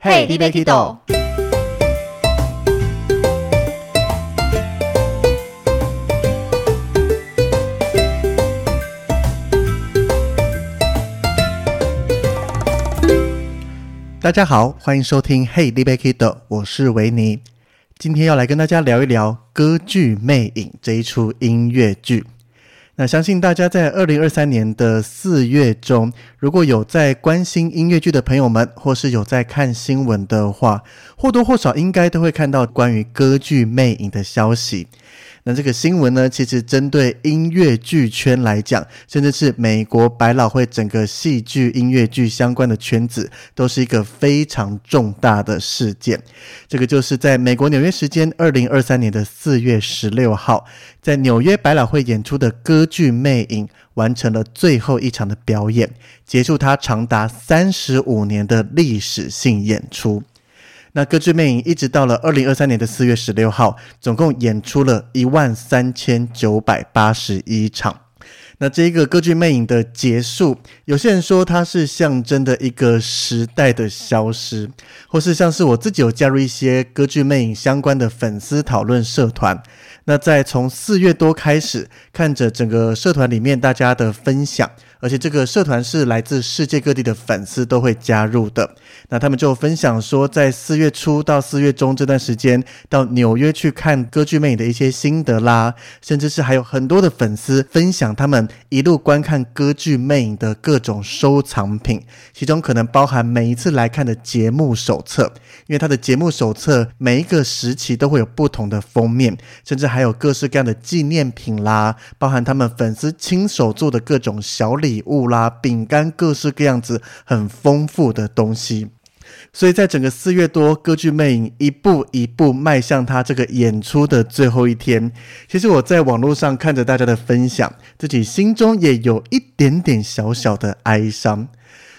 嘿，你别 Kido。大家好，欢迎收听《Hey，你别 Kido》，我是维尼。今天要来跟大家聊一聊《歌剧魅影》这一出音乐剧。那相信大家在二零二三年的四月中，如果有在关心音乐剧的朋友们，或是有在看新闻的话，或多或少应该都会看到关于《歌剧魅影》的消息。那这个新闻呢，其实针对音乐剧圈来讲，甚至是美国百老汇整个戏剧音乐剧相关的圈子，都是一个非常重大的事件。这个就是在美国纽约时间二零二三年的四月十六号，在纽约百老汇演出的《歌剧魅影》完成了最后一场的表演，结束它长达三十五年的历史性演出。那歌剧魅影一直到了二零二三年的四月十六号，总共演出了一万三千九百八十一场。那这一个歌剧魅影的结束，有些人说它是象征的一个时代的消失，或是像是我自己有加入一些歌剧魅影相关的粉丝讨论社团。那在从四月多开始，看着整个社团里面大家的分享。而且这个社团是来自世界各地的粉丝都会加入的。那他们就分享说，在四月初到四月中这段时间，到纽约去看歌剧魅影的一些心得啦，甚至是还有很多的粉丝分享他们一路观看歌剧魅影的各种收藏品，其中可能包含每一次来看的节目手册，因为他的节目手册每一个时期都会有不同的封面，甚至还有各式各样的纪念品啦，包含他们粉丝亲手做的各种小礼。礼物啦，饼干，各式各样子很丰富的东西，所以在整个四月多，歌剧魅影一步一步迈向他这个演出的最后一天。其实我在网络上看着大家的分享，自己心中也有一点点小小的哀伤。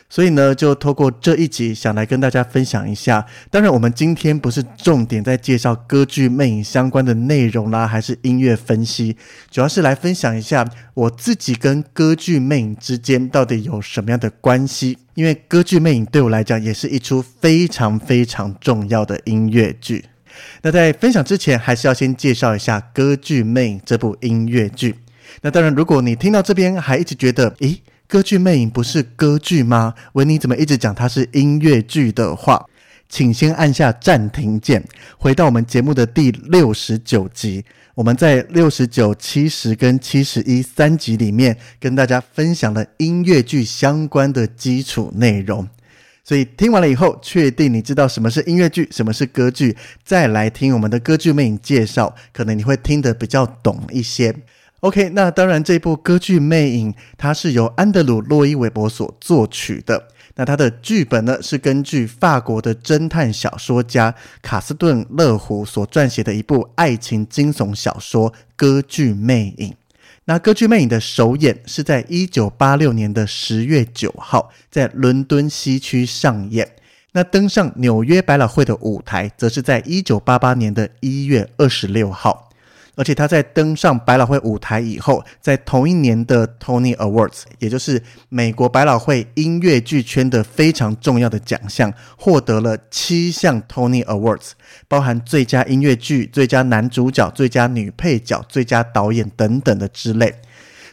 所以呢，就透过这一集，想来跟大家分享一下。当然，我们今天不是重点在介绍歌剧魅影相关的内容啦，还是音乐分析，主要是来分享一下我自己跟歌剧魅影之间到底有什么样的关系。因为歌剧魅影对我来讲，也是一出非常非常重要的音乐剧。那在分享之前，还是要先介绍一下歌剧魅影这部音乐剧。那当然，如果你听到这边还一直觉得，诶。歌剧魅影不是歌剧吗？维尼怎么一直讲它是音乐剧的话，请先按下暂停键，回到我们节目的第六十九集。我们在六十九、七十跟七十一三集里面跟大家分享了音乐剧相关的基础内容。所以听完了以后，确定你知道什么是音乐剧，什么是歌剧，再来听我们的歌剧魅影介绍，可能你会听得比较懂一些。OK，那当然，这部歌剧魅影它是由安德鲁·洛伊韦伯所作曲的。那它的剧本呢，是根据法国的侦探小说家卡斯顿·勒胡所撰写的一部爱情惊悚小说《歌剧魅影》。那《歌剧魅影》的首演是在一九八六年的十月九号，在伦敦西区上演。那登上纽约百老汇的舞台，则是在一九八八年的一月二十六号。而且他在登上百老汇舞台以后，在同一年的 Tony Awards，也就是美国百老汇音乐剧圈的非常重要的奖项，获得了七项 Tony Awards，包含最佳音乐剧、最佳男主角、最佳女配角、最佳导演等等的之类。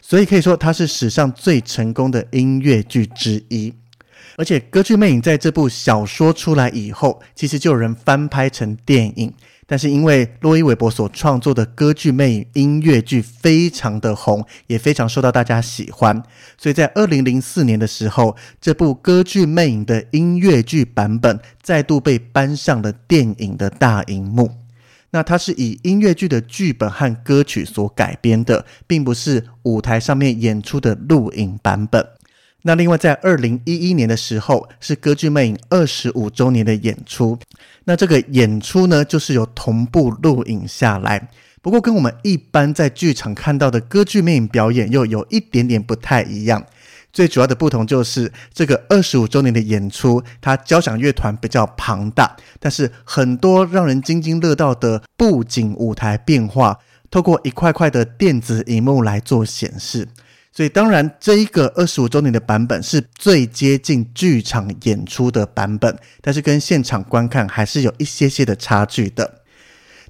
所以可以说，他是史上最成功的音乐剧之一。而且，歌剧魅影在这部小说出来以后，其实就有人翻拍成电影。但是因为洛伊韦伯所创作的歌剧魅影音乐剧非常的红，也非常受到大家喜欢，所以在二零零四年的时候，这部歌剧魅影的音乐剧版本再度被搬上了电影的大荧幕。那它是以音乐剧的剧本和歌曲所改编的，并不是舞台上面演出的录影版本。那另外在二零一一年的时候，是歌剧魅影二十五周年的演出。那这个演出呢，就是有同步录影下来。不过跟我们一般在剧场看到的歌剧魅影表演又有一点点不太一样。最主要的不同就是这个二十五周年的演出，它交响乐团比较庞大，但是很多让人津津乐道的布景舞台变化，透过一块块的电子荧幕来做显示。所以，当然，这一个二十五周年的版本是最接近剧场演出的版本，但是跟现场观看还是有一些些的差距的。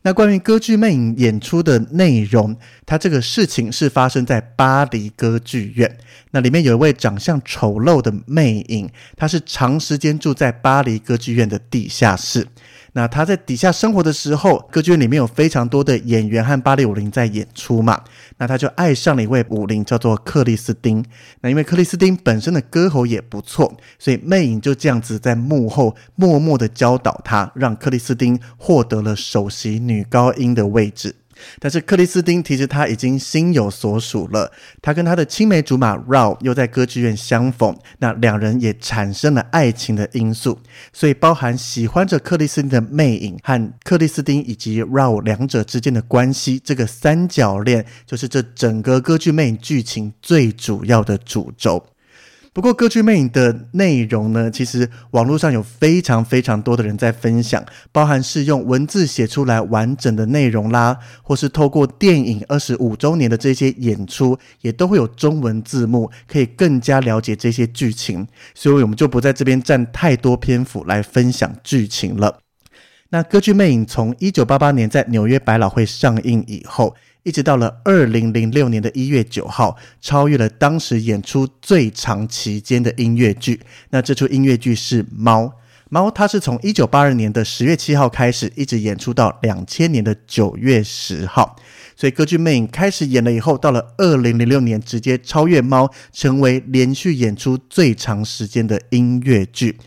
那关于歌剧魅影演出的内容，它这个事情是发生在巴黎歌剧院。那里面有一位长相丑陋的魅影，他是长时间住在巴黎歌剧院的地下室。那他在底下生活的时候，歌剧院里面有非常多的演员和芭蕾舞林在演出嘛。那他就爱上了一位舞林，叫做克里斯汀。那因为克里斯汀本身的歌喉也不错，所以魅影就这样子在幕后默默的教导他，让克里斯汀获得了首席女高音的位置。但是克里斯汀其实他已经心有所属了，他跟他的青梅竹马 Raoul 又在歌剧院相逢，那两人也产生了爱情的因素，所以包含喜欢着克里斯汀的魅影和克里斯汀以及 Raoul 两者之间的关系，这个三角恋就是这整个歌剧魅影剧情最主要的主轴。不过，歌剧魅影的内容呢，其实网络上有非常非常多的人在分享，包含是用文字写出来完整的内容啦，或是透过电影二十五周年的这些演出，也都会有中文字幕，可以更加了解这些剧情。所以，我们就不在这边占太多篇幅来分享剧情了。那歌剧魅影从一九八八年在纽约百老汇上映以后，一直到了二零零六年的一月九号，超越了当时演出最长期间的音乐剧。那这出音乐剧是《猫》，《猫》它是从一九八二年的十月七号开始，一直演出到两千年的九月十号。所以歌剧魅影开始演了以后，到了二零零六年，直接超越《猫》，成为连续演出最长时间的音乐剧。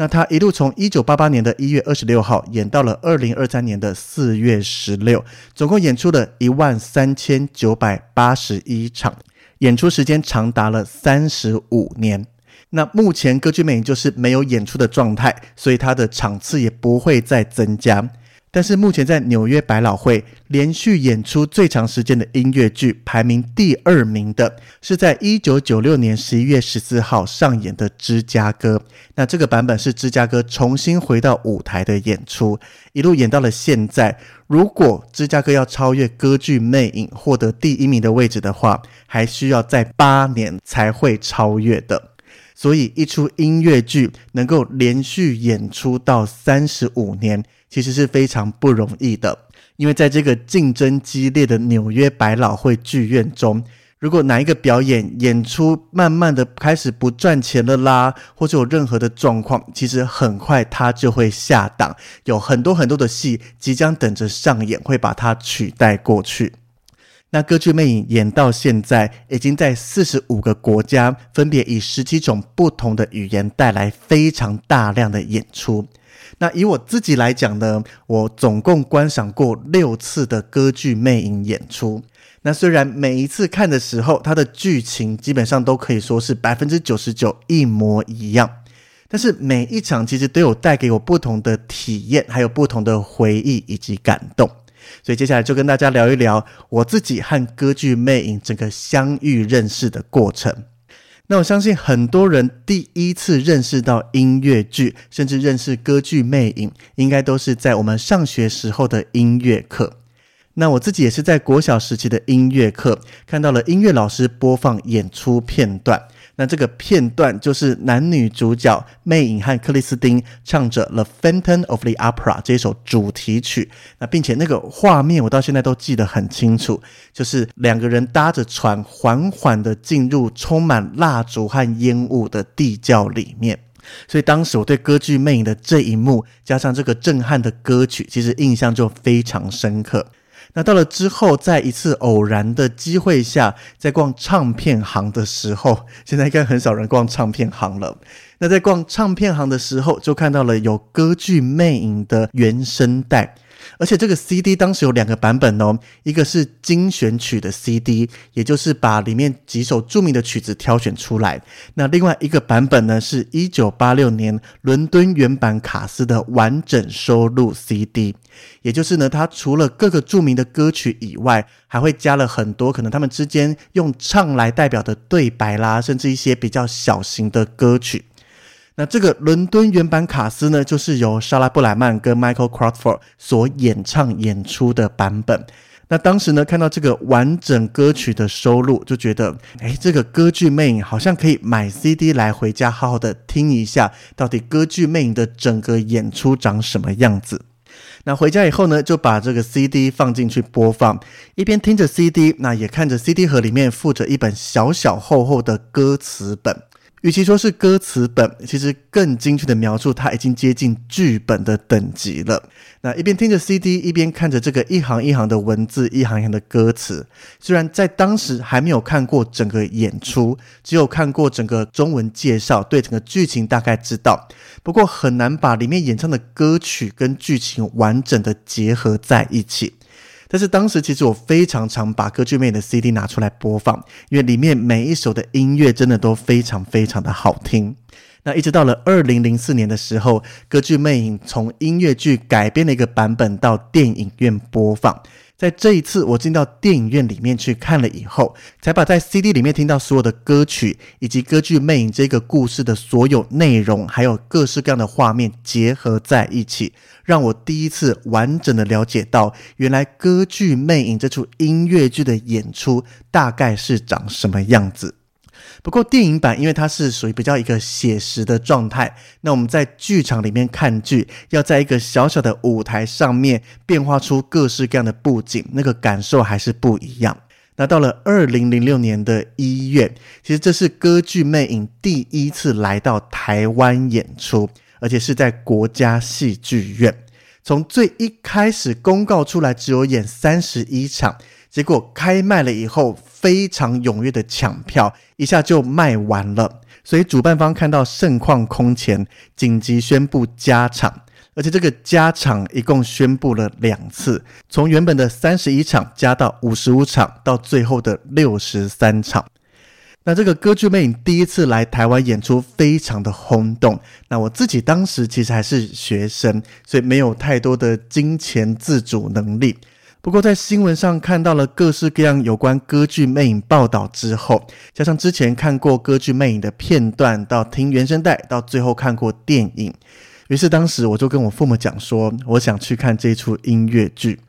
那他一路从一九八八年的一月二十六号演到了二零二三年的四月十六，总共演出了一万三千九百八十一场，演出时间长达了三十五年。那目前歌剧魅影就是没有演出的状态，所以他的场次也不会再增加。但是目前在纽约百老汇连续演出最长时间的音乐剧排名第二名的是在一九九六年十一月十四号上演的《芝加哥》。那这个版本是芝加哥重新回到舞台的演出，一路演到了现在。如果芝加哥要超越歌剧魅影获得第一名的位置的话，还需要再八年才会超越的。所以一出音乐剧能够连续演出到三十五年。其实是非常不容易的，因为在这个竞争激烈的纽约百老汇剧院中，如果哪一个表演演出慢慢的开始不赚钱了啦，或者有任何的状况，其实很快它就会下档，有很多很多的戏即将等着上演，会把它取代过去。那歌剧魅影演到现在，已经在四十五个国家，分别以十七种不同的语言带来非常大量的演出。那以我自己来讲呢，我总共观赏过六次的歌剧魅影演出。那虽然每一次看的时候，它的剧情基本上都可以说是百分之九十九一模一样，但是每一场其实都有带给我不同的体验，还有不同的回忆以及感动。所以接下来就跟大家聊一聊我自己和歌剧魅影整个相遇认识的过程。那我相信很多人第一次认识到音乐剧，甚至认识歌剧魅影，应该都是在我们上学时候的音乐课。那我自己也是在国小时期的音乐课，看到了音乐老师播放演出片段。那这个片段就是男女主角魅影和克里斯汀唱着《The Phantom of the Opera》这首主题曲。那并且那个画面我到现在都记得很清楚，就是两个人搭着船缓缓地进入充满蜡烛和烟雾的地窖里面。所以当时我对歌剧魅影的这一幕，加上这个震撼的歌曲，其实印象就非常深刻。那到了之后，在一次偶然的机会下，在逛唱片行的时候，现在应该很少人逛唱片行了。那在逛唱片行的时候，就看到了有歌剧魅影的原声带。而且这个 CD 当时有两个版本哦，一个是精选曲的 CD，也就是把里面几首著名的曲子挑选出来。那另外一个版本呢，是一九八六年伦敦原版卡司的完整收录 CD，也就是呢，它除了各个著名的歌曲以外，还会加了很多可能他们之间用唱来代表的对白啦，甚至一些比较小型的歌曲。那这个伦敦原版卡斯呢，就是由莎拉布莱曼跟 Michael Crawford 所演唱演出的版本。那当时呢，看到这个完整歌曲的收录，就觉得，诶，这个歌剧魅影好像可以买 CD 来回家好好的听一下，到底歌剧魅影的整个演出长什么样子。那回家以后呢，就把这个 CD 放进去播放，一边听着 CD，那也看着 CD 盒里面附着一本小小厚厚的歌词本。与其说是歌词本，其实更精确的描述，它已经接近剧本的等级了。那一边听着 CD，一边看着这个一行一行的文字，一行一行的歌词。虽然在当时还没有看过整个演出，只有看过整个中文介绍，对整个剧情大概知道。不过很难把里面演唱的歌曲跟剧情完整的结合在一起。但是当时其实我非常常把歌剧魅影的 CD 拿出来播放，因为里面每一首的音乐真的都非常非常的好听。那一直到了二零零四年的时候，歌剧魅影从音乐剧改编了一个版本到电影院播放。在这一次我进到电影院里面去看了以后，才把在 CD 里面听到所有的歌曲以及歌剧魅影这个故事的所有内容，还有各式各样的画面结合在一起，让我第一次完整的了解到，原来歌剧魅影这出音乐剧的演出大概是长什么样子。不过电影版因为它是属于比较一个写实的状态，那我们在剧场里面看剧，要在一个小小的舞台上面变化出各式各样的布景，那个感受还是不一样。那到了二零零六年的一月，其实这是歌剧魅影第一次来到台湾演出，而且是在国家戏剧院。从最一开始公告出来只有演三十一场。结果开卖了以后，非常踊跃的抢票，一下就卖完了。所以主办方看到盛况空前，紧急宣布加场，而且这个加场一共宣布了两次，从原本的三十一场加到五十五场，到最后的六十三场。那这个歌剧魅影第一次来台湾演出，非常的轰动。那我自己当时其实还是学生，所以没有太多的金钱自主能力。不过，在新闻上看到了各式各样有关歌剧魅影报道之后，加上之前看过歌剧魅影的片段，到听原声带，到最后看过电影，于是当时我就跟我父母讲说，我想去看这出音乐剧。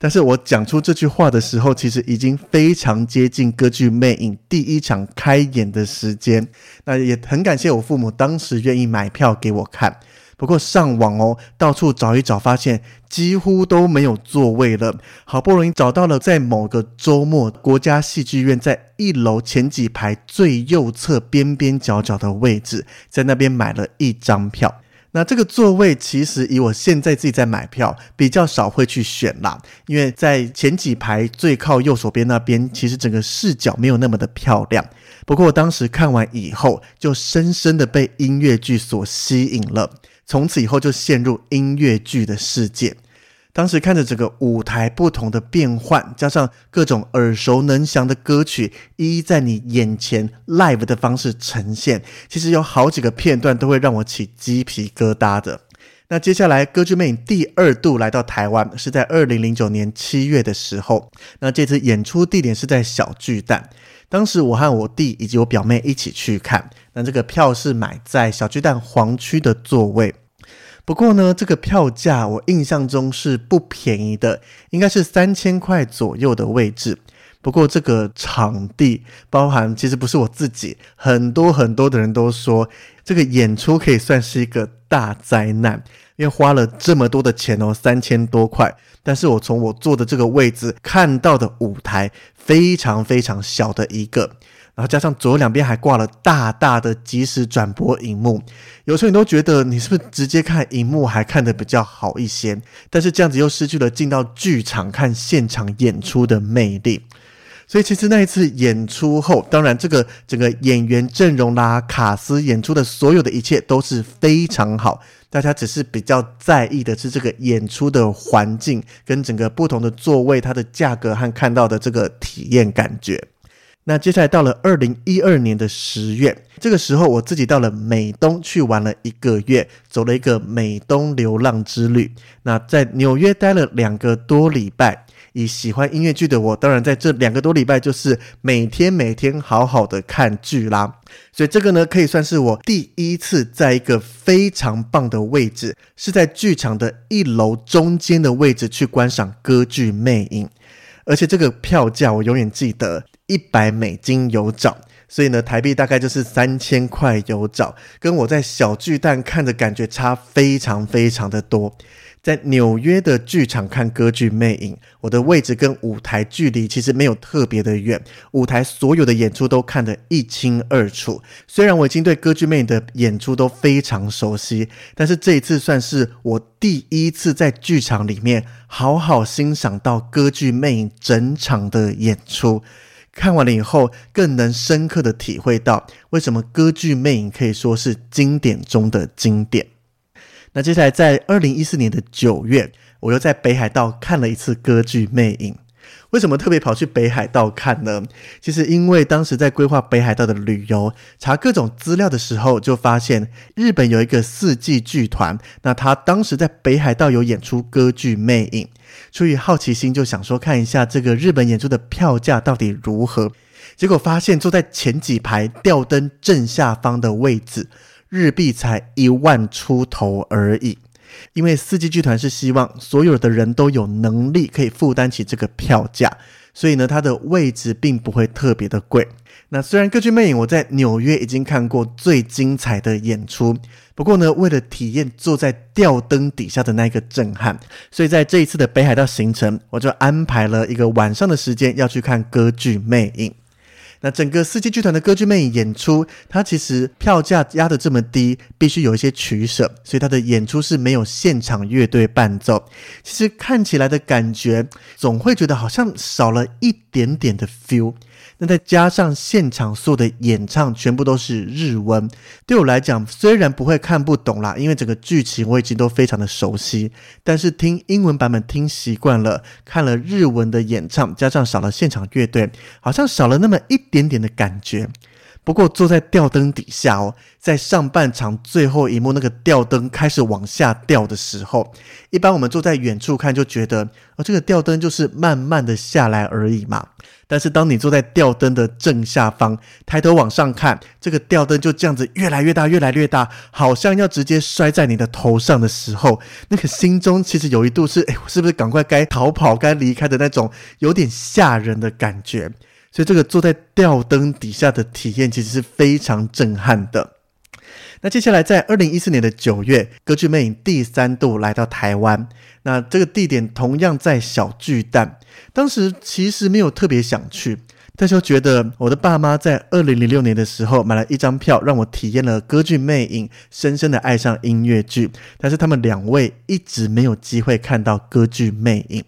但是我讲出这句话的时候，其实已经非常接近歌剧魅影第一场开演的时间。那也很感谢我父母当时愿意买票给我看。不过上网哦，到处找一找，发现几乎都没有座位了。好不容易找到了，在某个周末，国家戏剧院在一楼前几排最右侧边边角角的位置，在那边买了一张票。那这个座位其实以我现在自己在买票，比较少会去选啦，因为在前几排最靠右手边那边，其实整个视角没有那么的漂亮。不过我当时看完以后，就深深的被音乐剧所吸引了。从此以后就陷入音乐剧的世界。当时看着整个舞台不同的变换，加上各种耳熟能详的歌曲，一一在你眼前 live 的方式呈现，其实有好几个片段都会让我起鸡皮疙瘩的。那接下来歌剧魅影第二度来到台湾，是在二零零九年七月的时候。那这次演出地点是在小巨蛋。当时我和我弟以及我表妹一起去看，那这个票是买在小巨蛋黄区的座位。不过呢，这个票价我印象中是不便宜的，应该是三千块左右的位置。不过这个场地，包含其实不是我自己，很多很多的人都说这个演出可以算是一个大灾难，因为花了这么多的钱哦，三千多块。但是我从我坐的这个位置看到的舞台非常非常小的一个，然后加上左右两边还挂了大大的即时转播荧幕，有时候你都觉得你是不是直接看荧幕还看得比较好一些？但是这样子又失去了进到剧场看现场演出的魅力。所以其实那一次演出后，当然这个整个演员阵容啦、卡斯演出的所有的一切都是非常好。大家只是比较在意的是这个演出的环境跟整个不同的座位，它的价格和看到的这个体验感觉。那接下来到了二零一二年的十月，这个时候我自己到了美东去玩了一个月，走了一个美东流浪之旅。那在纽约待了两个多礼拜，以喜欢音乐剧的我，当然在这两个多礼拜就是每天每天好好的看剧啦。所以这个呢，可以算是我第一次在一个非常棒的位置，是在剧场的一楼中间的位置去观赏歌剧《魅影》，而且这个票价我永远记得。一百美金有找，所以呢，台币大概就是三千块有找，跟我在小巨蛋看的感觉差非常非常的多。在纽约的剧场看歌剧《魅影》，我的位置跟舞台距离其实没有特别的远，舞台所有的演出都看得一清二楚。虽然我已经对歌剧《魅影》的演出都非常熟悉，但是这一次算是我第一次在剧场里面好好欣赏到歌剧《魅影》整场的演出。看完了以后，更能深刻的体会到为什么歌剧《魅影》可以说是经典中的经典。那接下来，在二零一四年的九月，我又在北海道看了一次歌剧《魅影》。为什么特别跑去北海道看呢？其实因为当时在规划北海道的旅游，查各种资料的时候，就发现日本有一个四季剧团，那他当时在北海道有演出歌剧《魅影》，出于好奇心就想说看一下这个日本演出的票价到底如何，结果发现坐在前几排吊灯正下方的位置，日币才一万出头而已。因为四季剧团是希望所有的人都有能力可以负担起这个票价，所以呢，它的位置并不会特别的贵。那虽然歌剧魅影我在纽约已经看过最精彩的演出，不过呢，为了体验坐在吊灯底下的那个震撼，所以在这一次的北海道行程，我就安排了一个晚上的时间要去看歌剧魅影。那整个四季剧团的歌剧魅影演出，它其实票价压得这么低，必须有一些取舍，所以它的演出是没有现场乐队伴奏。其实看起来的感觉，总会觉得好像少了一点点的 feel。那再加上现场所有的演唱全部都是日文，对我来讲虽然不会看不懂啦，因为整个剧情我已经都非常的熟悉，但是听英文版本听习惯了，看了日文的演唱，加上少了现场乐队，好像少了那么一点点的感觉。不过坐在吊灯底下哦，在上半场最后一幕那个吊灯开始往下掉的时候，一般我们坐在远处看就觉得哦，这个吊灯就是慢慢的下来而已嘛。但是当你坐在吊灯的正下方，抬头往上看，这个吊灯就这样子越来越大，越来越大，好像要直接摔在你的头上的时候，那个心中其实有一度是，哎，我是不是赶快该逃跑、该离开的那种有点吓人的感觉。所以这个坐在吊灯底下的体验其实是非常震撼的。那接下来在二零一四年的九月，歌剧魅影第三度来到台湾。那这个地点同样在小巨蛋。当时其实没有特别想去，但是又觉得我的爸妈在二零零六年的时候买了一张票，让我体验了歌剧魅影，深深的爱上音乐剧。但是他们两位一直没有机会看到歌剧魅影。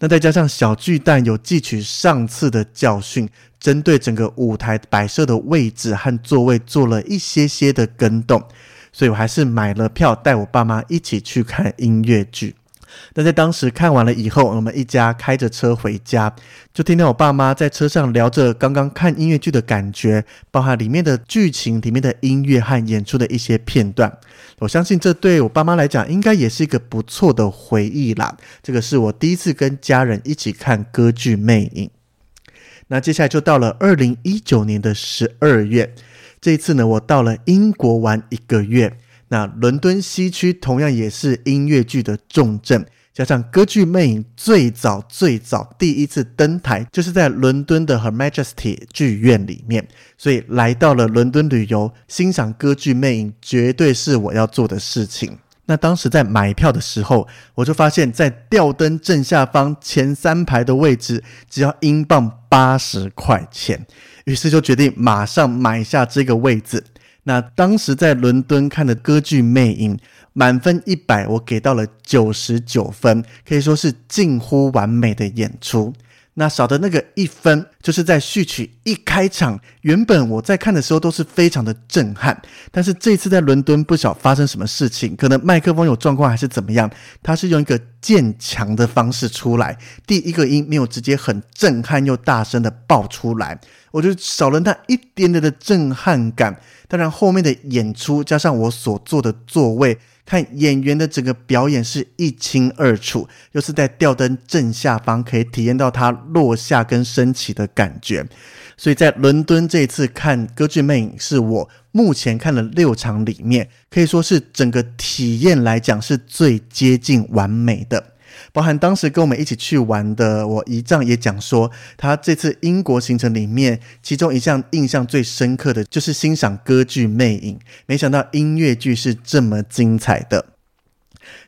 那再加上小巨蛋有汲取上次的教训，针对整个舞台摆设的位置和座位做了一些些的更动，所以我还是买了票带我爸妈一起去看音乐剧。那在当时看完了以后，我们一家开着车回家，就听到我爸妈在车上聊着刚刚看音乐剧的感觉，包含里面的剧情、里面的音乐和演出的一些片段。我相信这对我爸妈来讲，应该也是一个不错的回忆啦。这个是我第一次跟家人一起看歌剧魅影。那接下来就到了二零一九年的十二月，这一次呢，我到了英国玩一个月。那伦敦西区同样也是音乐剧的重镇，加上歌剧魅影最早最早第一次登台就是在伦敦的 Her Majesty 剧院里面，所以来到了伦敦旅游欣赏歌剧魅影绝对是我要做的事情。那当时在买票的时候，我就发现，在吊灯正下方前三排的位置只要英镑八十块钱，于是就决定马上买下这个位置。那当时在伦敦看的歌剧魅影，满分一百，我给到了九十九分，可以说是近乎完美的演出。那少的那个一分，就是在序曲一开场，原本我在看的时候都是非常的震撼，但是这次在伦敦不晓发生什么事情，可能麦克风有状况还是怎么样，它是用一个渐强的方式出来，第一个音没有直接很震撼又大声的爆出来，我就少了那一点点的震撼感。当然后面的演出加上我所坐的座位。看演员的整个表演是一清二楚，又是在吊灯正下方，可以体验到它落下跟升起的感觉。所以在伦敦这次看歌剧魅影，是我目前看了六场里面，可以说是整个体验来讲是最接近完美的。包含当时跟我们一起去玩的我姨丈也讲说，他这次英国行程里面，其中一项印象最深刻的就是欣赏歌剧魅影。没想到音乐剧是这么精彩的。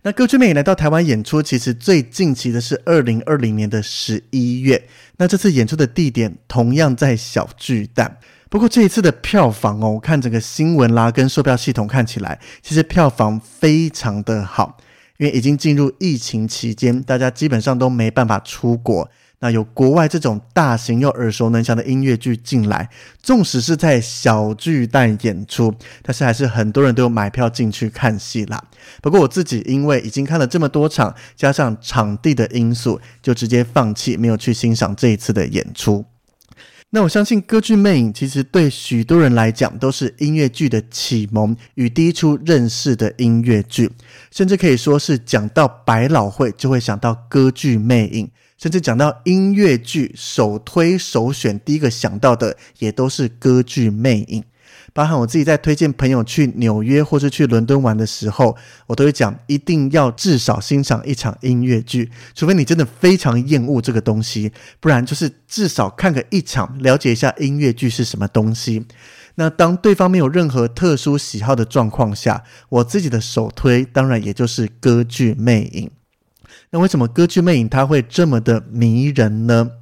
那歌剧魅影来到台湾演出，其实最近期的是二零二零年的十一月。那这次演出的地点同样在小巨蛋，不过这一次的票房哦，我看整个新闻啦跟售票系统看起来，其实票房非常的好。因为已经进入疫情期间，大家基本上都没办法出国。那有国外这种大型又耳熟能详的音乐剧进来，纵使是在小巨蛋演出，但是还是很多人都有买票进去看戏啦。不过我自己因为已经看了这么多场，加上场地的因素，就直接放弃，没有去欣赏这一次的演出。那我相信歌剧魅影其实对许多人来讲都是音乐剧的启蒙与第一出认识的音乐剧，甚至可以说是讲到百老汇就会想到歌剧魅影，甚至讲到音乐剧首推首选第一个想到的也都是歌剧魅影。包含我自己在推荐朋友去纽约或是去伦敦玩的时候，我都会讲一定要至少欣赏一场音乐剧，除非你真的非常厌恶这个东西，不然就是至少看个一场，了解一下音乐剧是什么东西。那当对方没有任何特殊喜好的状况下，我自己的首推当然也就是歌剧魅影。那为什么歌剧魅影它会这么的迷人呢？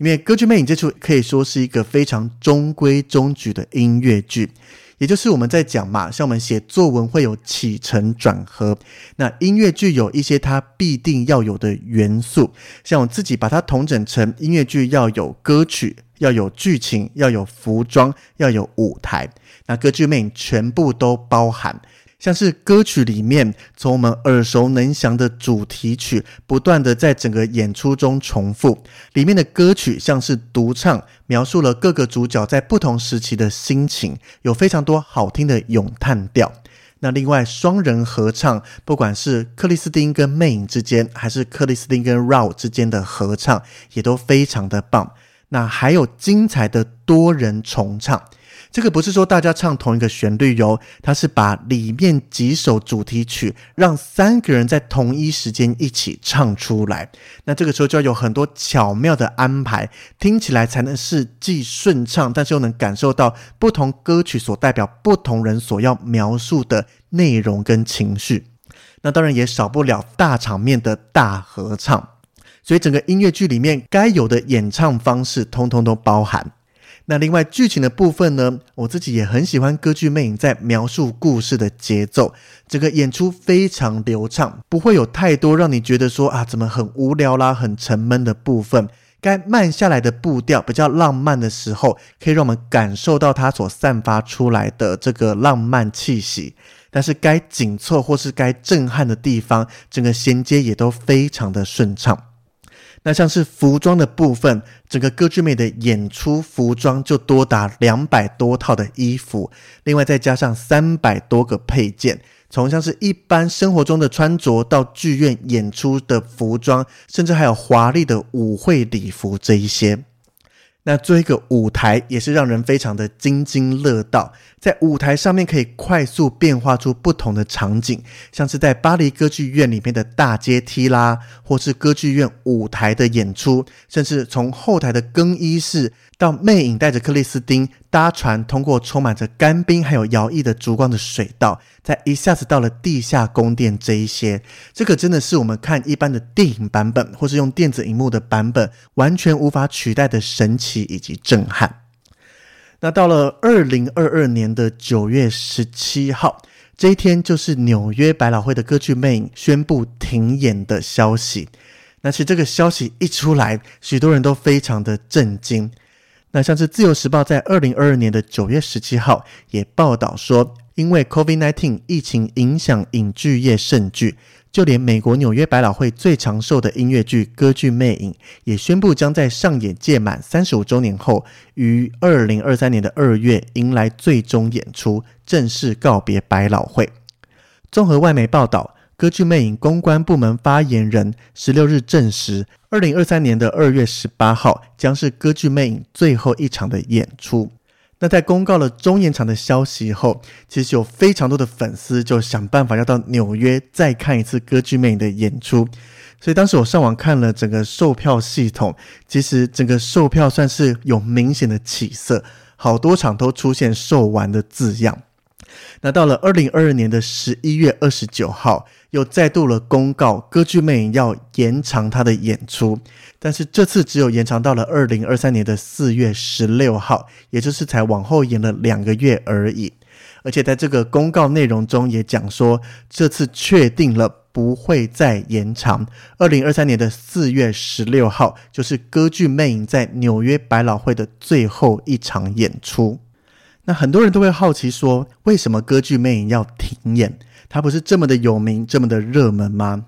因为歌剧魅影这出可以说是一个非常中规中矩的音乐剧，也就是我们在讲嘛，像我们写作文会有起承转合，那音乐剧有一些它必定要有的元素，像我自己把它统整成音乐剧要有歌曲，要有剧情，要有服装，要有舞台，那歌剧魅影全部都包含。像是歌曲里面，从我们耳熟能详的主题曲，不断的在整个演出中重复。里面的歌曲像是独唱，描述了各个主角在不同时期的心情，有非常多好听的咏叹调。那另外双人合唱，不管是克里斯汀跟魅影之间，还是克里斯汀跟 Raoul 之间的合唱，也都非常的棒。那还有精彩的多人重唱。这个不是说大家唱同一个旋律哟，它是把里面几首主题曲让三个人在同一时间一起唱出来。那这个时候就要有很多巧妙的安排，听起来才能是既顺畅，但是又能感受到不同歌曲所代表不同人所要描述的内容跟情绪。那当然也少不了大场面的大合唱，所以整个音乐剧里面该有的演唱方式，通通都包含。那另外剧情的部分呢，我自己也很喜欢歌剧魅影在描述故事的节奏，整个演出非常流畅，不会有太多让你觉得说啊怎么很无聊啦、很沉闷的部分。该慢下来的步调比较浪漫的时候，可以让我们感受到它所散发出来的这个浪漫气息。但是该紧凑或是该震撼的地方，整个衔接也都非常的顺畅。那像是服装的部分，整个歌剧魅的演出服装就多达两百多套的衣服，另外再加上三百多个配件，从像是一般生活中的穿着到剧院演出的服装，甚至还有华丽的舞会礼服这一些。那做一个舞台也是让人非常的津津乐道，在舞台上面可以快速变化出不同的场景，像是在巴黎歌剧院里面的大阶梯啦，或是歌剧院舞台的演出，甚至从后台的更衣室。到魅影带着克里斯汀搭船，通过充满着干冰还有摇曳的烛光的水道，再一下子到了地下宫殿。这一些，这个真的是我们看一般的电影版本或是用电子荧幕的版本完全无法取代的神奇以及震撼。那到了二零二二年的九月十七号，这一天就是纽约百老汇的歌剧魅影宣布停演的消息。那其实这个消息一出来，许多人都非常的震惊。那像是《自由时报》在二零二二年的九月十七号也报道说，因为 COVID-19 疫情影响影剧业甚巨，就连美国纽约百老汇最长寿的音乐剧《歌剧魅影》也宣布将在上演届满三十五周年后，于二零二三年的二月迎来最终演出，正式告别百老汇。综合外媒报道。歌剧魅影公关部门发言人十六日证实，二零二三年的二月十八号将是歌剧魅影最后一场的演出。那在公告了终演场的消息后，其实有非常多的粉丝就想办法要到纽约再看一次歌剧魅影的演出。所以当时我上网看了整个售票系统，其实整个售票算是有明显的起色，好多场都出现售完的字样。那到了二零二二年的十一月二十九号，又再度了公告，歌剧魅影要延长它的演出，但是这次只有延长到了二零二三年的四月十六号，也就是才往后延了两个月而已。而且在这个公告内容中也讲说，这次确定了不会再延长，二零二三年的四月十六号就是歌剧魅影在纽约百老汇的最后一场演出。那很多人都会好奇说，为什么歌剧魅影要停演？它不是这么的有名，这么的热门吗？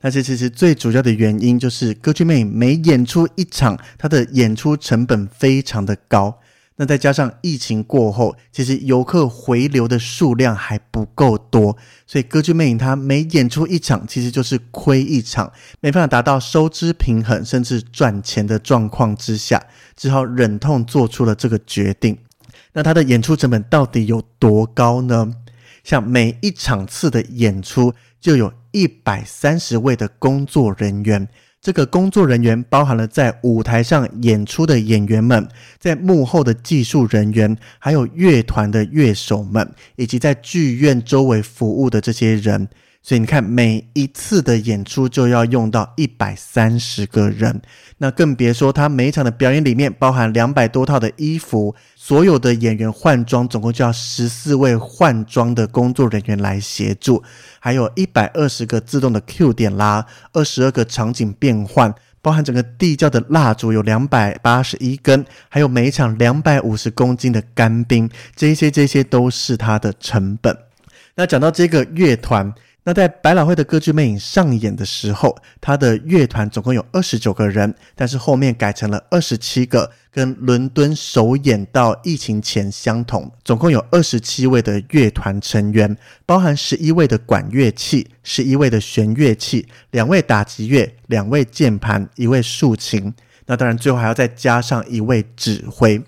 但是其实最主要的原因就是歌剧魅影每演出一场，它的演出成本非常的高。那再加上疫情过后，其实游客回流的数量还不够多，所以歌剧魅影它每演出一场，其实就是亏一场，没办法达到收支平衡甚至赚钱的状况之下，只好忍痛做出了这个决定。那它的演出成本到底有多高呢？像每一场次的演出就有一百三十位的工作人员，这个工作人员包含了在舞台上演出的演员们，在幕后的技术人员，还有乐团的乐手们，以及在剧院周围服务的这些人。所以你看，每一次的演出就要用到一百三十个人，那更别说他每一场的表演里面包含两百多套的衣服，所有的演员换装，总共就要十四位换装的工作人员来协助，还有一百二十个自动的 Q 点啦，二十二个场景变换，包含整个地窖的蜡烛有两百八十一根，还有每一场两百五十公斤的干冰，这些这些都是它的成本。那讲到这个乐团。那在百老汇的歌剧魅影上演的时候，他的乐团总共有二十九个人，但是后面改成了二十七个，跟伦敦首演到疫情前相同，总共有二十七位的乐团成员，包含十一位的管乐器、十一位的弦乐器、两位打击乐、两位键盘、一位竖琴，那当然最后还要再加上一位指挥。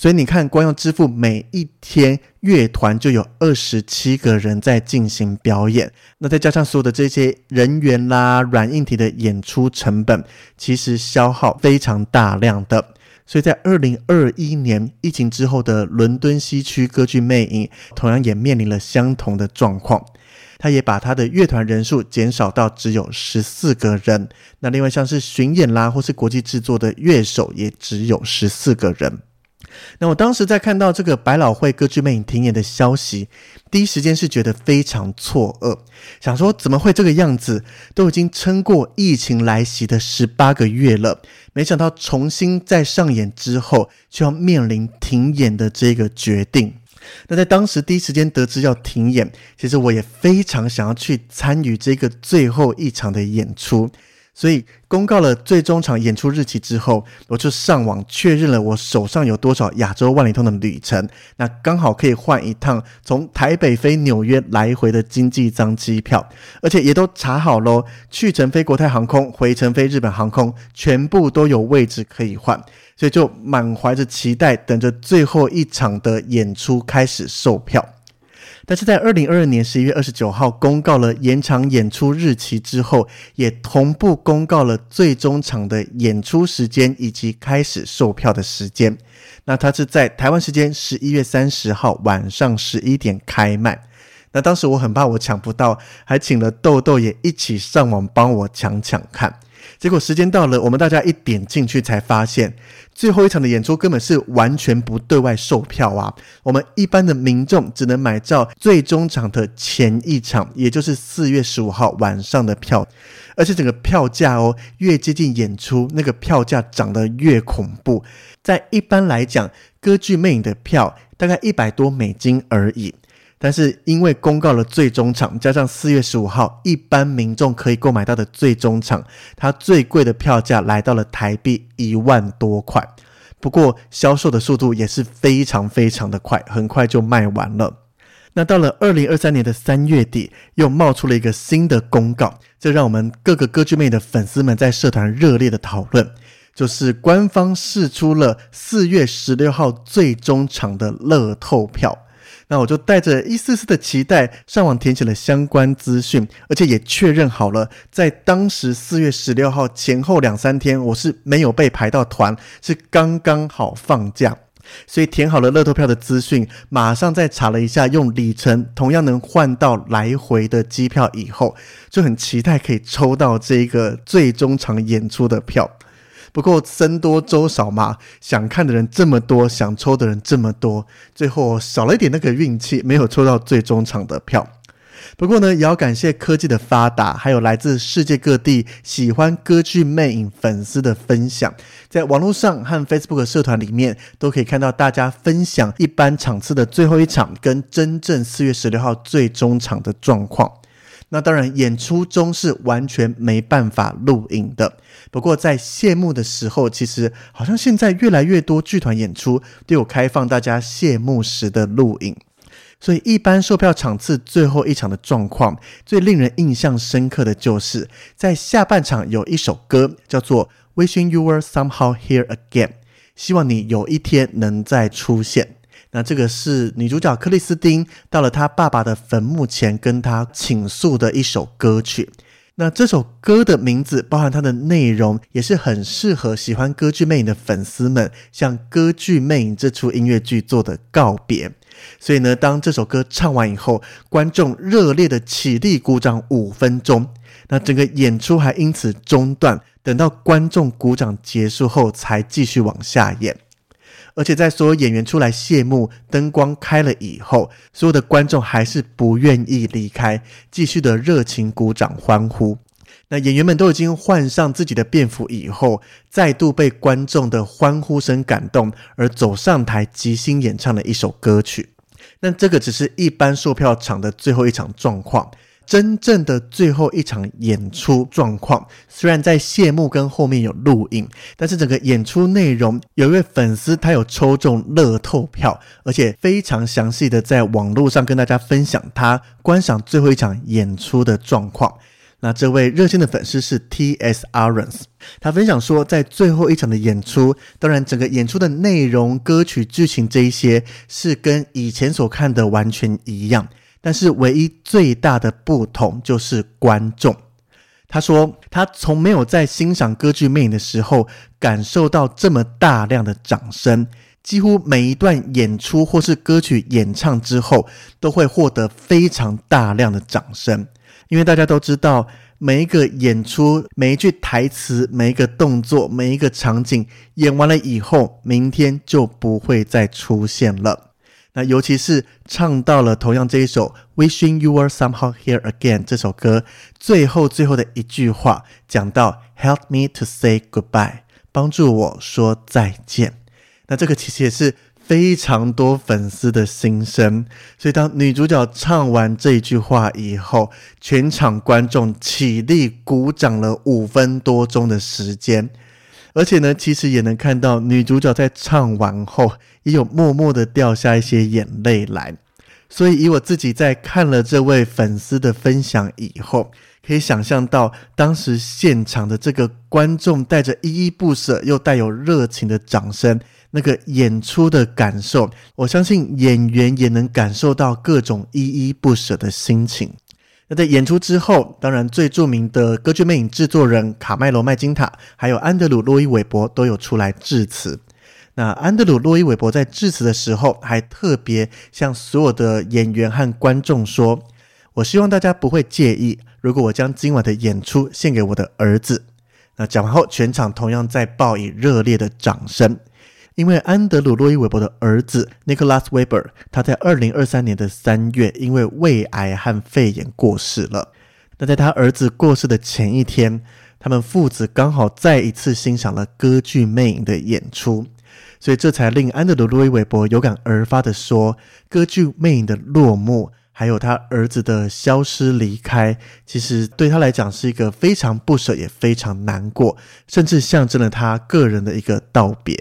所以你看，光要支付每一天乐团就有二十七个人在进行表演，那再加上所有的这些人员啦、软硬体的演出成本，其实消耗非常大量的。所以在二零二一年疫情之后的伦敦西区歌剧魅影，同样也面临了相同的状况，他也把他的乐团人数减少到只有十四个人。那另外像是巡演啦，或是国际制作的乐手，也只有十四个人。那我当时在看到这个百老汇歌剧魅影停演的消息，第一时间是觉得非常错愕，想说怎么会这个样子？都已经撑过疫情来袭的十八个月了，没想到重新再上演之后，就要面临停演的这个决定。那在当时第一时间得知要停演，其实我也非常想要去参与这个最后一场的演出。所以公告了最终场演出日期之后，我就上网确认了我手上有多少亚洲万里通的旅程，那刚好可以换一趟从台北飞纽约来回的经济舱机票，而且也都查好喽，去程飞国泰航空，回程飞日本航空，全部都有位置可以换，所以就满怀着期待，等着最后一场的演出开始售票。但是在二零二二年十一月二十九号公告了延长演出日期之后，也同步公告了最终场的演出时间以及开始售票的时间。那它是在台湾时间十一月三十号晚上十一点开卖。那当时我很怕我抢不到，还请了豆豆也一起上网帮我抢抢看。结果时间到了，我们大家一点进去才发现，最后一场的演出根本是完全不对外售票啊！我们一般的民众只能买到最终场的前一场，也就是四月十五号晚上的票，而且整个票价哦，越接近演出，那个票价涨得越恐怖。在一般来讲，歌剧魅影的票大概一百多美金而已。但是因为公告了最终场，加上四月十五号一般民众可以购买到的最终场，它最贵的票价来到了台币一万多块。不过销售的速度也是非常非常的快，很快就卖完了。那到了二零二三年的三月底，又冒出了一个新的公告，这让我们各个歌剧魅的粉丝们在社团热烈的讨论，就是官方释出了四月十六号最终场的乐透票。那我就带着一丝丝的期待上网填写了相关资讯，而且也确认好了，在当时四月十六号前后两三天，我是没有被排到团，是刚刚好放假，所以填好了乐透票的资讯，马上再查了一下用里程同样能换到来回的机票以后，就很期待可以抽到这个最终场演出的票。不过僧多粥少嘛，想看的人这么多，想抽的人这么多，最后少了一点那个运气，没有抽到最终场的票。不过呢，也要感谢科技的发达，还有来自世界各地喜欢歌剧魅影粉丝的分享，在网络上和 Facebook 社团里面都可以看到大家分享一般场次的最后一场跟真正四月十六号最终场的状况。那当然，演出中是完全没办法录影的。不过在谢幕的时候，其实好像现在越来越多剧团演出都有开放大家谢幕时的录影。所以一般售票场次最后一场的状况，最令人印象深刻的就是在下半场有一首歌叫做《Wishing You Were Somehow Here Again》，希望你有一天能再出现。那这个是女主角克里斯汀到了她爸爸的坟墓前跟他倾诉的一首歌曲。那这首歌的名字，包含它的内容，也是很适合喜欢歌剧魅影的粉丝们向歌剧魅影这出音乐剧做的告别。所以呢，当这首歌唱完以后，观众热烈的起立鼓掌五分钟，那整个演出还因此中断，等到观众鼓掌结束后才继续往下演。而且在所有演员出来谢幕、灯光开了以后，所有的观众还是不愿意离开，继续的热情鼓掌欢呼。那演员们都已经换上自己的便服以后，再度被观众的欢呼声感动，而走上台即兴演唱了一首歌曲。那这个只是一般售票场的最后一场状况。真正的最后一场演出状况，虽然在谢幕跟后面有录影，但是整个演出内容，有一位粉丝他有抽中乐透票，而且非常详细的在网络上跟大家分享他观赏最后一场演出的状况。那这位热心的粉丝是 T.S. Arons，他分享说，在最后一场的演出，当然整个演出的内容、歌曲、剧情这一些是跟以前所看的完全一样。但是唯一最大的不同就是观众。他说他从没有在欣赏歌剧魅影的时候感受到这么大量的掌声，几乎每一段演出或是歌曲演唱之后都会获得非常大量的掌声。因为大家都知道，每一个演出、每一句台词、每一个动作、每一个场景演完了以后，明天就不会再出现了。那尤其是唱到了同样这一首《Wishing You Were Somehow Here Again》这首歌最后最后的一句话，讲到 “Help me to say goodbye”，帮助我说再见。那这个其实也是非常多粉丝的心声。所以当女主角唱完这一句话以后，全场观众起立鼓掌了五分多钟的时间。而且呢，其实也能看到女主角在唱完后，也有默默的掉下一些眼泪来。所以，以我自己在看了这位粉丝的分享以后，可以想象到当时现场的这个观众带着依依不舍又带有热情的掌声，那个演出的感受，我相信演员也能感受到各种依依不舍的心情。那在演出之后，当然最著名的歌剧魅影制作人卡麦罗麦金塔，还有安德鲁洛伊韦伯都有出来致辞。那安德鲁洛伊韦伯在致辞的时候，还特别向所有的演员和观众说：“我希望大家不会介意，如果我将今晚的演出献给我的儿子。那讲完后，全场同样在报以热烈的掌声。因为安德鲁·洛伊·韦伯的儿子 Nicholas Weber，他在二零二三年的三月因为胃癌和肺炎过世了。那在他儿子过世的前一天，他们父子刚好再一次欣赏了歌剧《魅影》的演出，所以这才令安德鲁·洛伊·韦伯有感而发地说：“歌剧《魅影》的落幕，还有他儿子的消失离开，其实对他来讲是一个非常不舍，也非常难过，甚至象征了他个人的一个道别。”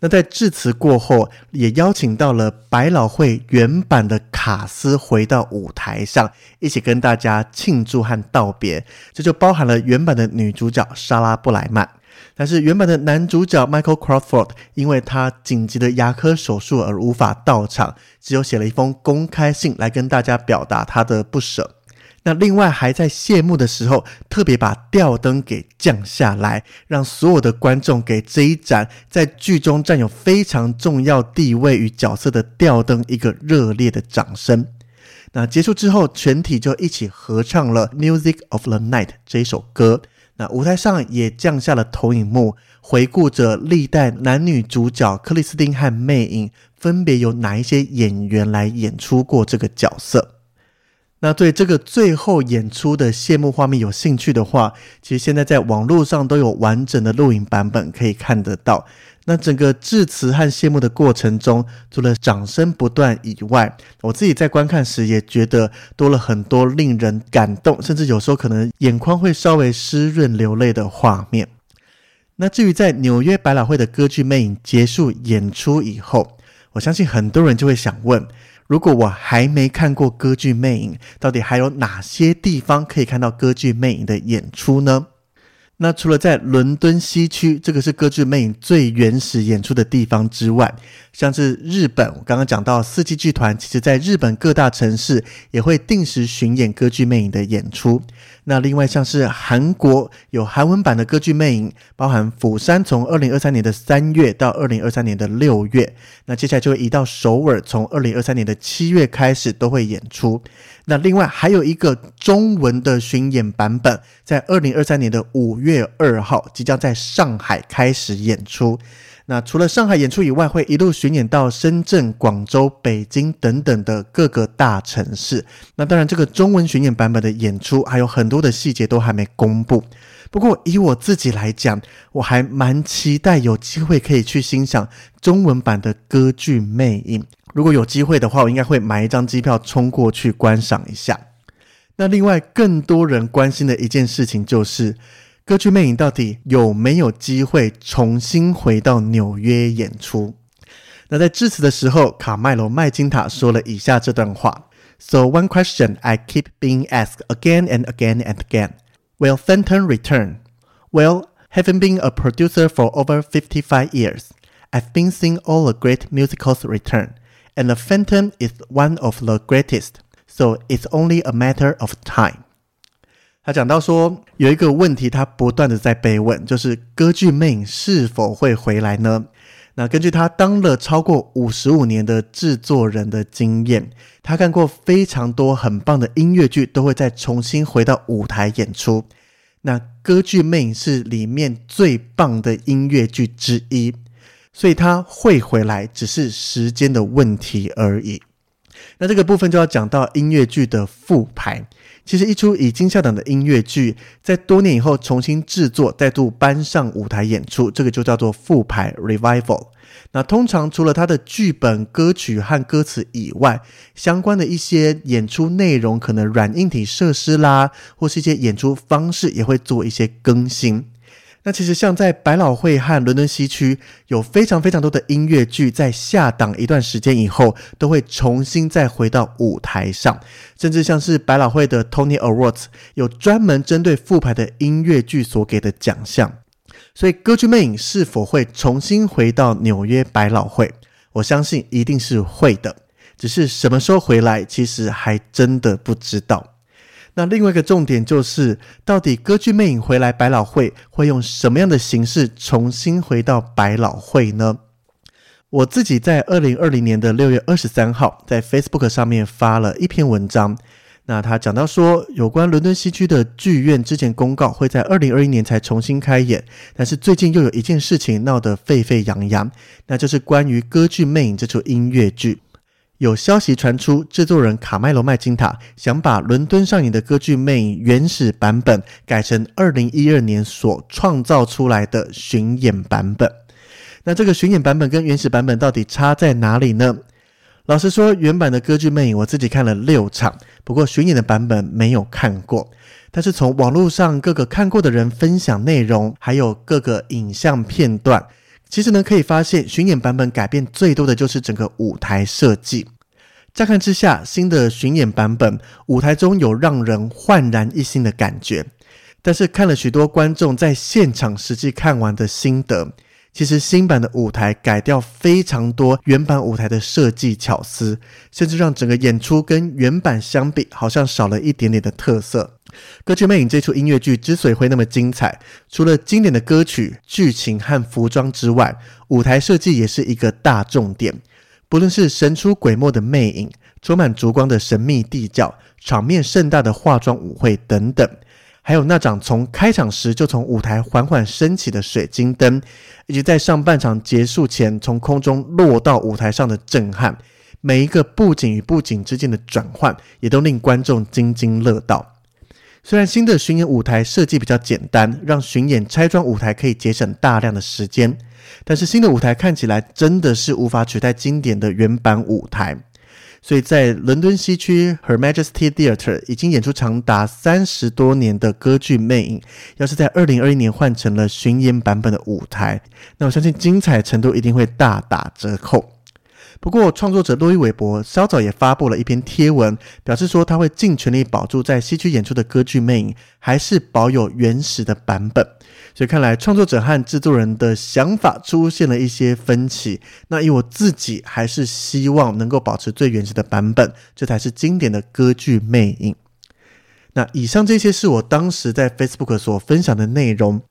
那在致辞过后，也邀请到了百老汇原版的卡斯回到舞台上，一起跟大家庆祝和道别。这就包含了原版的女主角莎拉布莱曼，但是原版的男主角 Michael Crawford 因为他紧急的牙科手术而无法到场，只有写了一封公开信来跟大家表达他的不舍。那另外还在谢幕的时候，特别把吊灯给降下来，让所有的观众给这一盏在剧中占有非常重要地位与角色的吊灯一个热烈的掌声。那结束之后，全体就一起合唱了《Music of the Night》这一首歌。那舞台上也降下了投影幕，回顾着历代男女主角克里斯汀和魅影分别由哪一些演员来演出过这个角色。那对这个最后演出的谢幕画面有兴趣的话，其实现在在网络上都有完整的录影版本可以看得到。那整个致辞和谢幕的过程中，除了掌声不断以外，我自己在观看时也觉得多了很多令人感动，甚至有时候可能眼眶会稍微湿润流泪的画面。那至于在纽约百老汇的歌剧《魅影》结束演出以后，我相信很多人就会想问。如果我还没看过歌剧《魅影》，到底还有哪些地方可以看到歌剧《魅影》的演出呢？那除了在伦敦西区，这个是歌剧《魅影》最原始演出的地方之外，像是日本，我刚刚讲到四季剧团，其实在日本各大城市也会定时巡演歌剧《魅影》的演出。那另外像是韩国有韩文版的歌剧《魅影》，包含釜山从二零二三年的三月到二零二三年的六月，那接下来就会移到首尔，从二零二三年的七月开始都会演出。那另外还有一个中文的巡演版本，在二零二三年的五月二号即将在上海开始演出。那除了上海演出以外，会一路巡演到深圳、广州、北京等等的各个大城市。那当然，这个中文巡演版本的演出还有很多的细节都还没公布。不过以我自己来讲，我还蛮期待有机会可以去欣赏中文版的歌剧《魅影》。如果有机会的话，我应该会买一张机票冲过去观赏一下。那另外，更多人关心的一件事情就是，歌剧《魅影》到底有没有机会重新回到纽约演出？那在致辞的时候，卡麦罗麦金塔说了以下这段话：So one question I keep being asked again and again and again: Will Fenton return? Well, having been a producer for over fifty-five years, I've been seeing all the great musicals return. And the Phantom is one of the greatest, so it's only a matter of time. 他讲到说，有一个问题，他不断的在被问，就是歌剧《魅影》是否会回来呢？那根据他当了超过五十五年的制作人的经验，他看过非常多很棒的音乐剧都会再重新回到舞台演出。那歌剧《魅影》是里面最棒的音乐剧之一。所以他会回来，只是时间的问题而已。那这个部分就要讲到音乐剧的复排。其实一出已经下档的音乐剧，在多年以后重新制作，再度搬上舞台演出，这个就叫做复排 （revival）。那通常除了它的剧本、歌曲和歌词以外，相关的一些演出内容，可能软硬体设施啦，或是一些演出方式，也会做一些更新。那其实像在百老汇和伦敦西区，有非常非常多的音乐剧，在下档一段时间以后，都会重新再回到舞台上，甚至像是百老汇的 Tony Awards，有专门针对复排的音乐剧所给的奖项。所以，歌剧魅影是否会重新回到纽约百老汇？我相信一定是会的，只是什么时候回来，其实还真的不知道。那另外一个重点就是，到底歌剧魅影回来百老汇会用什么样的形式重新回到百老汇呢？我自己在二零二零年的六月二十三号在 Facebook 上面发了一篇文章，那他讲到说，有关伦敦西区的剧院之前公告会在二零二一年才重新开演，但是最近又有一件事情闹得沸沸扬扬，那就是关于《歌剧魅影》这出音乐剧。有消息传出，制作人卡麦隆麦金塔想把伦敦上演的《歌剧魅影》原始版本改成二零一二年所创造出来的巡演版本。那这个巡演版本跟原始版本到底差在哪里呢？老实说，原版的《歌剧魅影》我自己看了六场，不过巡演的版本没有看过。但是从网络上各个看过的人分享内容，还有各个影像片段，其实呢可以发现，巡演版本改变最多的就是整个舞台设计。乍看之下，新的巡演版本舞台中有让人焕然一新的感觉。但是看了许多观众在现场实际看完的心得。其实新版的舞台改掉非常多原版舞台的设计巧思，甚至让整个演出跟原版相比，好像少了一点点的特色。《歌剧魅影》这出音乐剧之所以会那么精彩，除了经典的歌曲、剧情和服装之外，舞台设计也是一个大重点。不论是神出鬼没的魅影、充满烛光的神秘地窖、场面盛大的化妆舞会等等。还有那盏从开场时就从舞台缓缓升起的水晶灯，以及在上半场结束前从空中落到舞台上的震撼，每一个布景与布景之间的转换，也都令观众津津乐道。虽然新的巡演舞台设计比较简单，让巡演拆装舞台可以节省大量的时间，但是新的舞台看起来真的是无法取代经典的原版舞台。所以在伦敦西区 Her Majesty Theatre 已经演出长达三十多年的歌剧魅影，要是在二零二一年换成了巡演版本的舞台，那我相信精彩程度一定会大打折扣。不过，创作者洛伊韦伯稍早也发布了一篇贴文，表示说他会尽全力保住在西区演出的歌剧魅影，还是保有原始的版本。所以看来，创作者和制作人的想法出现了一些分歧。那以我自己，还是希望能够保持最原始的版本，这才是经典的歌剧魅影。那以上这些是我当时在 Facebook 所分享的内容。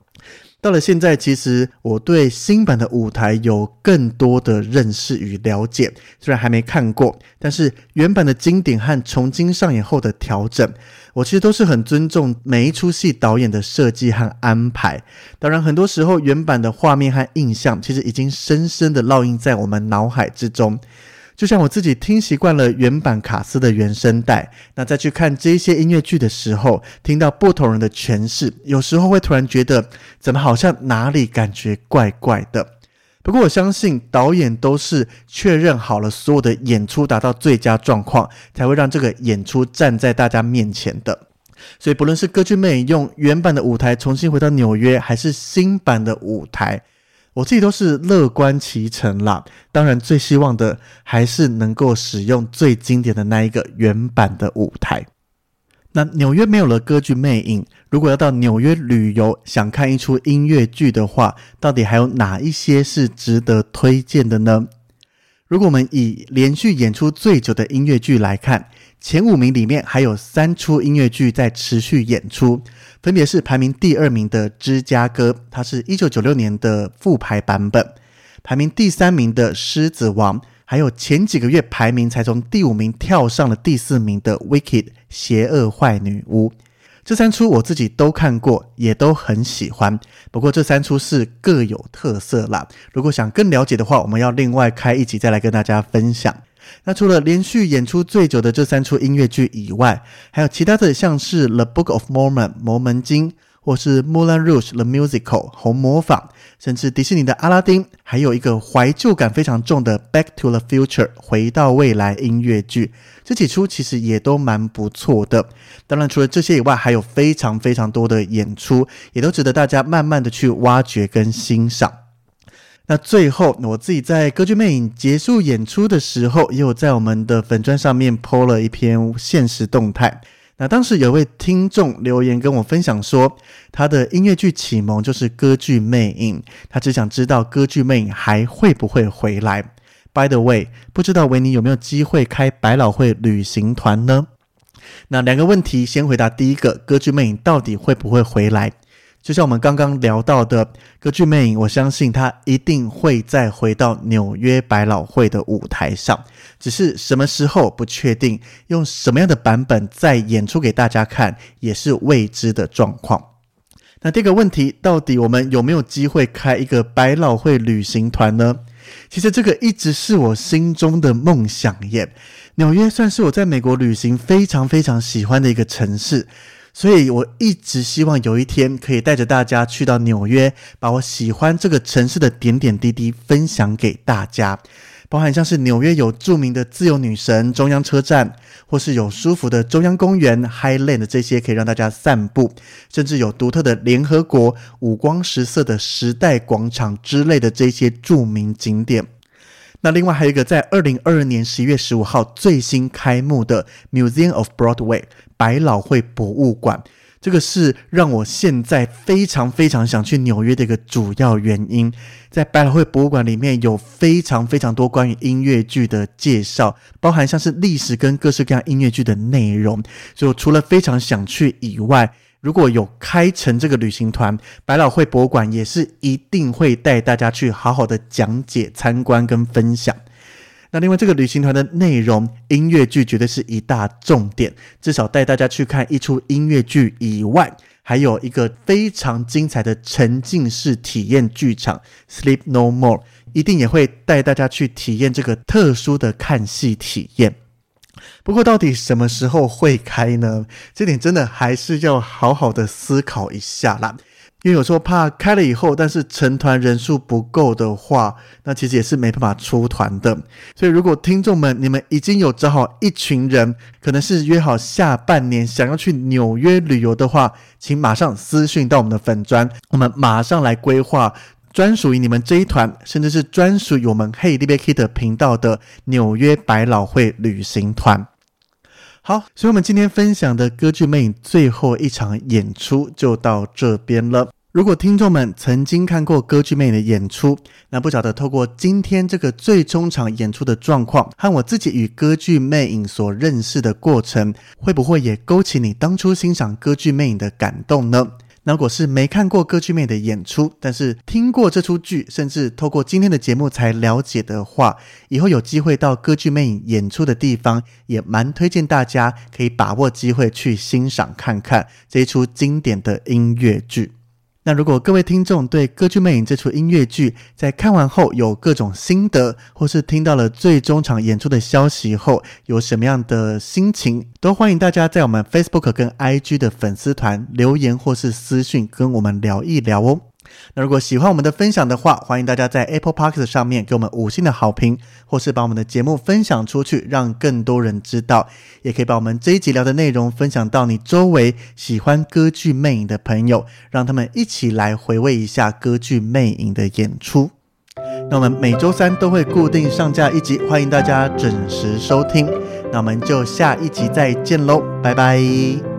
到了现在，其实我对新版的舞台有更多的认识与了解。虽然还没看过，但是原版的经典和重新上演后的调整，我其实都是很尊重每一出戏导演的设计和安排。当然，很多时候原版的画面和印象，其实已经深深的烙印在我们脑海之中。就像我自己听习惯了原版卡司的原声带，那再去看这些音乐剧的时候，听到不同人的诠释，有时候会突然觉得，怎么好像哪里感觉怪怪的。不过我相信导演都是确认好了所有的演出达到最佳状况，才会让这个演出站在大家面前的。所以不论是歌剧魅影用原版的舞台重新回到纽约，还是新版的舞台。我自己都是乐观其成啦，当然最希望的还是能够使用最经典的那一个原版的舞台。那纽约没有了歌剧魅影，如果要到纽约旅游，想看一出音乐剧的话，到底还有哪一些是值得推荐的呢？如果我们以连续演出最久的音乐剧来看，前五名里面还有三出音乐剧在持续演出，分别是排名第二名的《芝加哥》，它是一九九六年的复排版本；排名第三名的《狮子王》，还有前几个月排名才从第五名跳上了第四名的《Wicked》邪恶坏女巫。这三出我自己都看过，也都很喜欢。不过这三出是各有特色啦。如果想更了解的话，我们要另外开一集再来跟大家分享。那除了连续演出最久的这三出音乐剧以外，还有其他的，像是《The Book of Mormon》摩门经，或是《Mulan Rouge》The Musical 红模仿，甚至迪士尼的《阿拉丁》，还有一个怀旧感非常重的《Back to the Future》回到未来音乐剧，这几出其实也都蛮不错的。当然，除了这些以外，还有非常非常多的演出，也都值得大家慢慢的去挖掘跟欣赏。那最后，我自己在歌剧魅影结束演出的时候，也有在我们的粉砖上面 po 了一篇现实动态。那当时有位听众留言跟我分享说，他的音乐剧启蒙就是歌剧魅影，他只想知道歌剧魅影还会不会回来。By the way，不知道维尼有没有机会开百老汇旅行团呢？那两个问题，先回答第一个，歌剧魅影到底会不会回来？就像我们刚刚聊到的歌剧魅影，我相信它一定会再回到纽约百老汇的舞台上，只是什么时候不确定，用什么样的版本再演出给大家看，也是未知的状况。那第二个问题，到底我们有没有机会开一个百老汇旅行团呢？其实这个一直是我心中的梦想耶。纽约算是我在美国旅行非常非常喜欢的一个城市，所以我一直希望有一天可以带着大家去到纽约，把我喜欢这个城市的点点滴滴分享给大家。包含像是纽约有著名的自由女神中央车站，或是有舒服的中央公园 Highland 这些可以让大家散步，甚至有独特的联合国五光十色的时代广场之类的这些著名景点。那另外还有一个在二零二二年十一月十五号最新开幕的 Museum of Broadway 百老汇博物馆。这个是让我现在非常非常想去纽约的一个主要原因。在百老汇博物馆里面有非常非常多关于音乐剧的介绍，包含像是历史跟各式各样音乐剧的内容。所以我除了非常想去以外，如果有开成这个旅行团，百老汇博物馆也是一定会带大家去好好的讲解、参观跟分享。那另外这个旅行团的内容，音乐剧绝对是一大重点，至少带大家去看一出音乐剧以外，还有一个非常精彩的沉浸式体验剧场 Sleep No More，一定也会带大家去体验这个特殊的看戏体验。不过到底什么时候会开呢？这点真的还是要好好的思考一下啦。因为有时候怕开了以后，但是成团人数不够的话，那其实也是没办法出团的。所以如果听众们你们已经有找好一群人，可能是约好下半年想要去纽约旅游的话，请马上私讯到我们的粉专，我们马上来规划专属于你们这一团，甚至是专属于我们 Hey 尼欲去的频道的纽约百老汇旅行团。好，所以我们今天分享的歌剧魅影最后一场演出就到这边了。如果听众们曾经看过歌剧魅影的演出，那不晓得透过今天这个最终场演出的状况，和我自己与歌剧魅影所认识的过程，会不会也勾起你当初欣赏歌剧魅影的感动呢？如果是没看过歌剧魅影的演出，但是听过这出剧，甚至透过今天的节目才了解的话，以后有机会到歌剧魅影演出的地方，也蛮推荐大家可以把握机会去欣赏看看这一出经典的音乐剧。那如果各位听众对《歌剧魅影》这出音乐剧在看完后有各种心得，或是听到了最终场演出的消息后有什么样的心情，都欢迎大家在我们 Facebook 跟 IG 的粉丝团留言或是私讯跟我们聊一聊哦。那如果喜欢我们的分享的话，欢迎大家在 Apple Podcast 上面给我们五星的好评，或是把我们的节目分享出去，让更多人知道。也可以把我们这一集聊的内容分享到你周围喜欢歌剧魅影的朋友，让他们一起来回味一下歌剧魅影的演出。那我们每周三都会固定上架一集，欢迎大家准时收听。那我们就下一集再见喽，拜拜。